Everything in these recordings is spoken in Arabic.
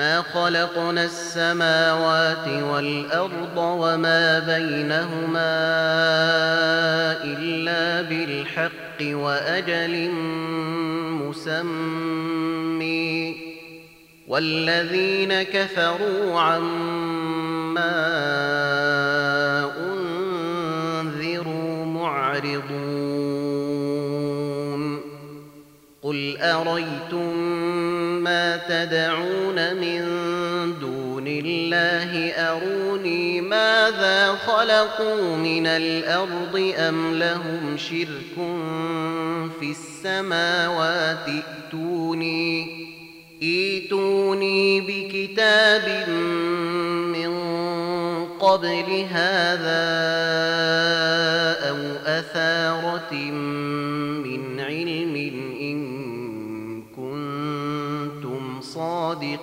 ما خلقنا السماوات والأرض وما بينهما إلا بالحق وأجل مسمي. والذين كفروا عما أنذروا معرضون. قل أريتم ما تدعون من دون الله أروني ماذا خلقوا من الأرض أم لهم شرك في السماوات؟ ائتوني ايتوني بكتاب من قبل هذا أو أثارة من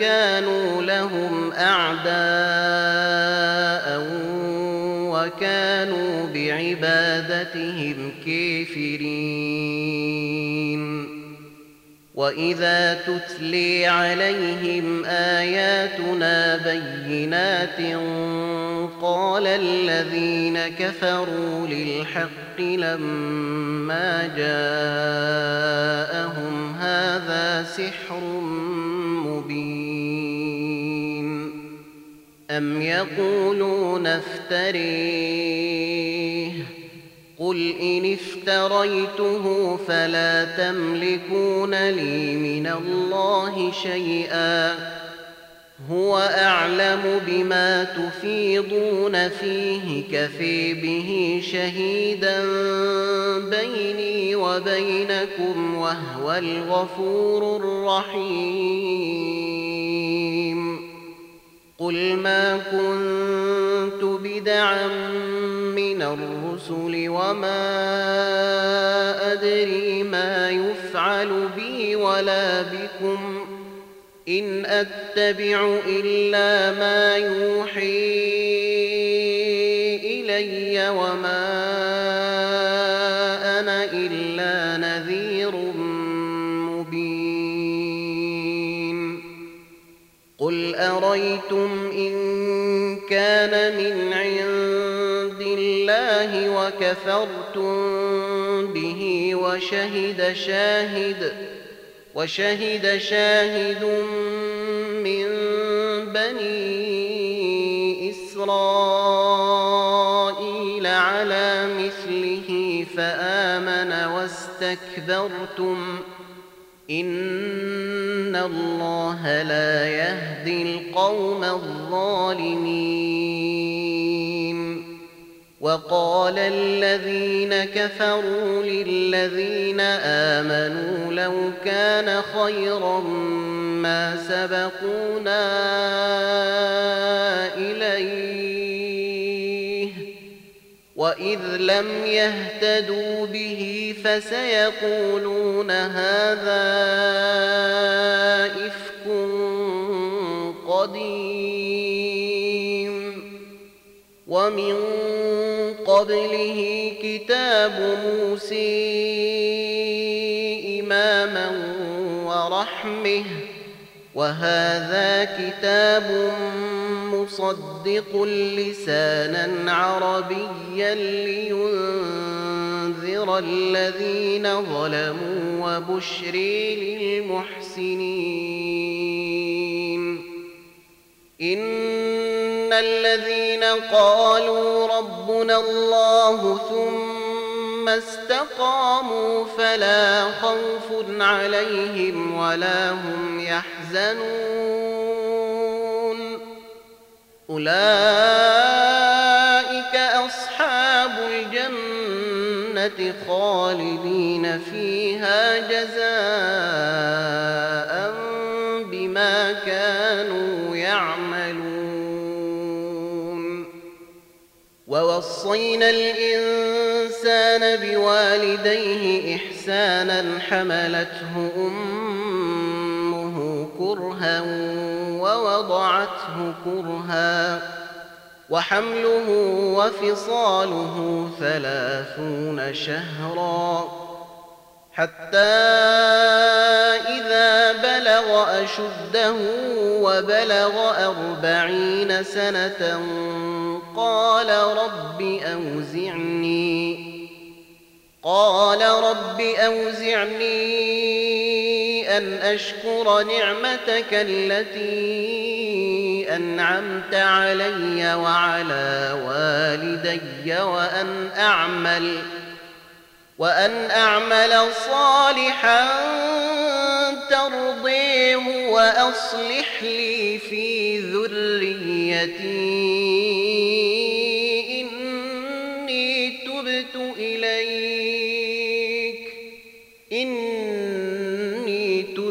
كانوا لهم أعداء وكانوا بعبادتهم كافرين. وإذا تتلي عليهم آياتنا بينات قال الذين كفروا للحق لما جاءهم هذا سحر مبين. أم يقولون افتريه. قل إن افتريته فلا تملكون لي من الله شيئا. هو أعلم بما تفيضون فيه. كفي به شهيدا بيني وبينكم وهو الغفور الرحيم. قل ما كنت بدعا من الرسل وما أدري ما يفعل بي ولا بكم. إن أتبع إلا ما يوحي إلي وما نذير مبين. قل أريتم إن كان من عند الله وكفرتم به وشهد شاهد وشهد شاهد من بني إسرائيل على مثله فآمن واستكبرتم إن الله لا يهدي القوم الظالمين. وقال الذين كفروا للذين آمنوا لو كان خيرا ما سبقونا إليه وإذ لم يهتدوا به فسيقولون هذا إفك قديم ومن قبله كتاب موسى إماما ورحمه وهذا كتاب مصدق لسانا عربيا لينذر الذين ظلموا وبشري للمحسنين. إن الذين قالوا ربنا الله ثم ثم استقاموا فلا خوف عليهم ولا هم يحزنون. أولئك أصحاب الجنة خالدين فيها جزاء بما كانوا يعملون. ووصينا الإنسان بوالديه إحسانا حملته أمه كرها ووضعته كرها وحمله وفصاله ثلاثون شهرا حتى إذا بلغ أشده وبلغ أربعين سنة قال رب أوزعني قال رب أوزعني أن أشكر نعمتك التي أنعمت علي وعلى والدي وأن أعمل وأن أعمل صالحا ترضيه وأصلح لي في ذريتي.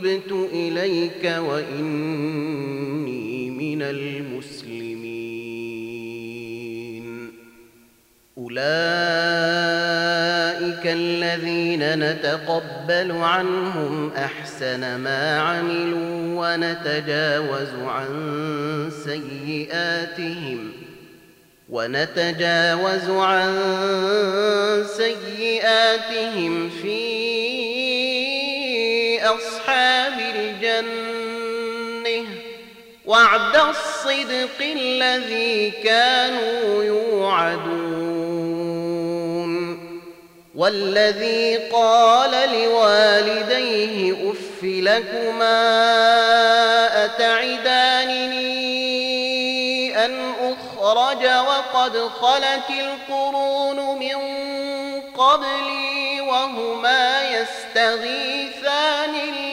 تبت إليك وإني من المسلمين. أولئك الذين نتقبل عنهم أحسن ما عملوا ونتجاوز عن سيئاتهم ونتجاوز عن سيئاتهم في أصحاب الجنة. وعد الصدق الذي كانوا يوعدون. والذي قال لوالديه اف لكما أتعدانني أن أخرج وقد خلت القرون من قبلي وهما يستغيثان الله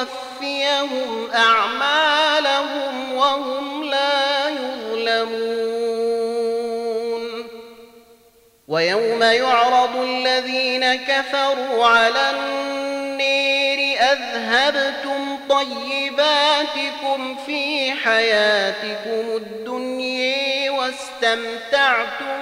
ولنوفيهم أعمالهم وهم لا يظلمون. ويوم يعرض الذين كفروا على النير أذهبتم طيباتكم في حياتكم الدنيا واستمتعتم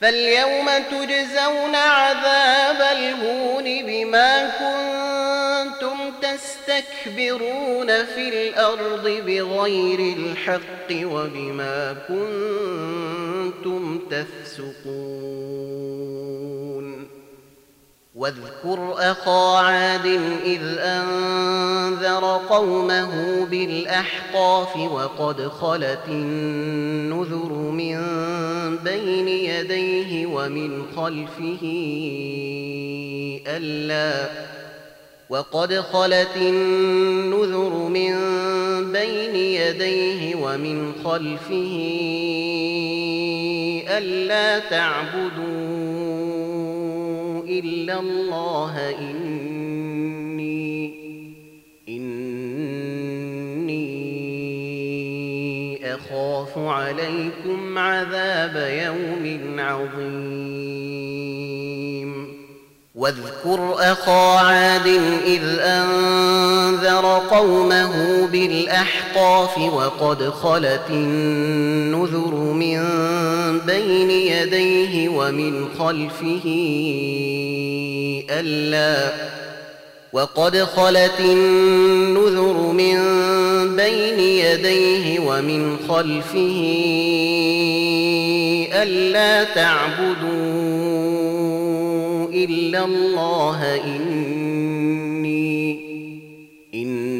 فاليوم تجزون عذاب الهون بما كنتم تستكبرون في الأرض بغير الحق وبما كنتم تفسقون. واذكر أخا عاد إذ أنذر قومه بالأحقاف وقد خلت النذر من بين يديه ومن خلفه ألا وقد خلت النذر من بين يديه ومن خلفه ألا تعبدوا إلا الله إني أخاف عليكم عذاب يوم عظيم. واذكر أخا عاد إذ أنذر قومه بالأحقاف وقد خلت النذر من بين يديه ومن خلفه ألا وقد خلت النذر يديه ومن خلفه ألا تعبدوا إلا الله إني إني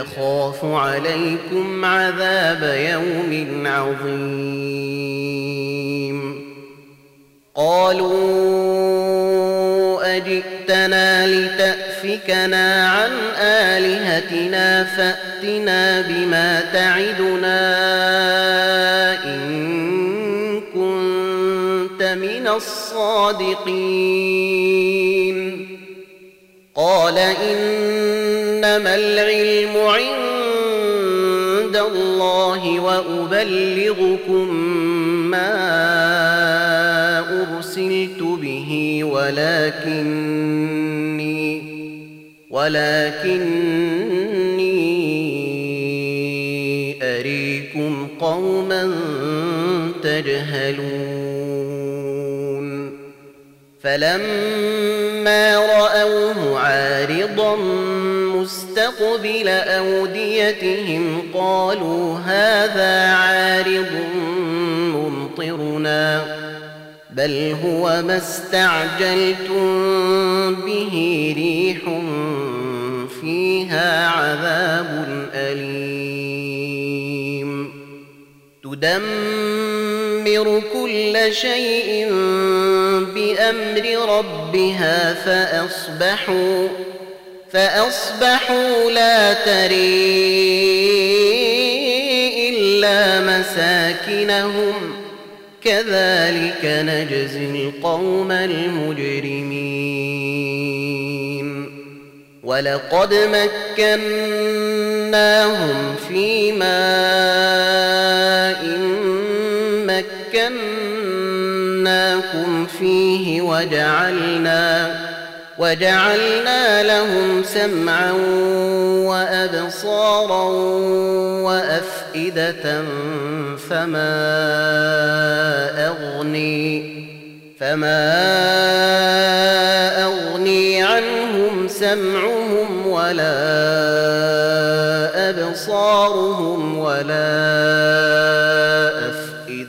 أخاف عليكم عذاب يوم عظيم. قالوا أجئتنا لتأفكنا عن آلهتنا فأتنا بما تعدنا إن كنت من الصادقين قال إنما العلم عند الله وأبلغكم ما أرسلت به ولكني ولكني أريكم قوما تجهلون فلما رأوه عارضا مستقبل أوديتهم قالوا هذا عارض ممطرنا بل هو ما استعجلتم به ريح فيها عذاب تدمر كل شيء بأمر ربها فأصبحوا فأصبحوا لا تري إلا مساكنهم. كذلك نجزي القوم المجرمين. ولقد مكناهم في ماء مكناكم فيه وجعلنا وجعلنا لهم سمعا وأبصارا وأفئدة فما أغني فما أغني عنهم سمعهم ولا أبصارهم ولا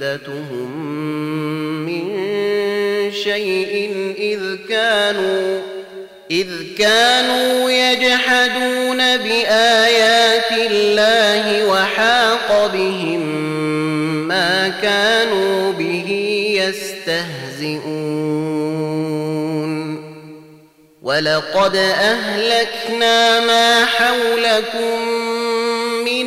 أفئدتهم من شيء إذ كانوا إذ كانوا يجحدون بآيات الله وحاق بهم ما كانوا به يستهزئون ولقد أهلكنا ما حولكم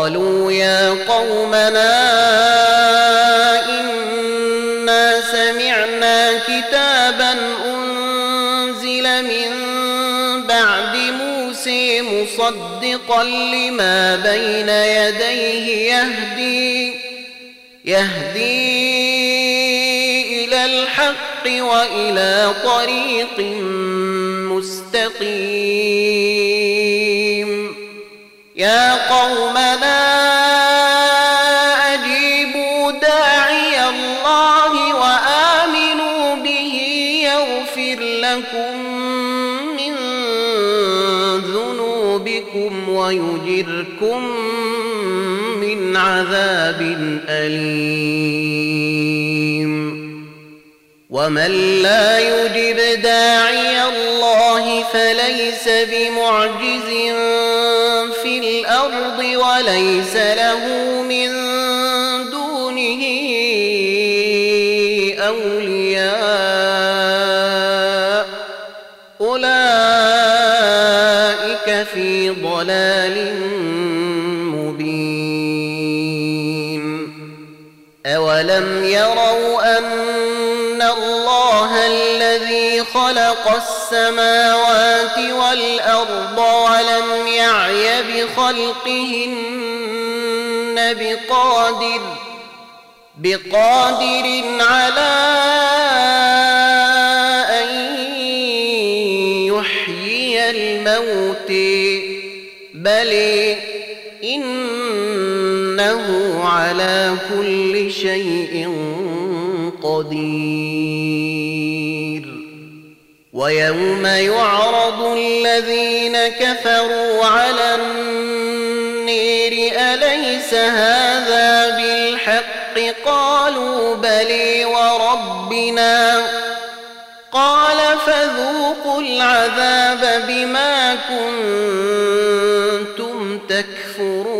قالوا يا قومنا إنا سمعنا كتابا أنزل من بعد موسى مصدقا لما بين يديه يهدي يهدي إلى الحق وإلى طريق مستقيم. يا قومنا ويجركم من عذاب أليم. ومن لا يجب داعي الله فليس بمعجز في الأرض وليس له من أولم يروا أن الله الذي خلق السماوات والأرض ولم يعي بخلقهن بقادر بقادر على أن يحيي الموت بل إنه على كل شيء قدير ويوم يعرض الذين كفروا على النير أليس هذا بالحق؟ قالوا بلي وربنا. قال فذوقوا العذاب بما كنتم تكفرون.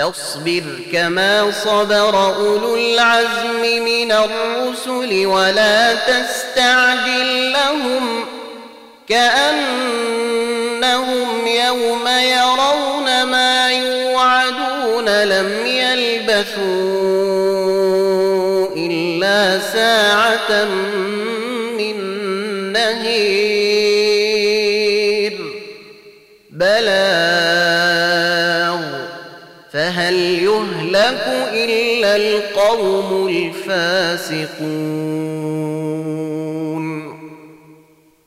فاصبر كما صبر أولو العزم من الرسل ولا تستعجل لهم كأنهم يوم يرون ما يوعدون لم يلبثوا إلا ساعة إلا القوم الفاسقون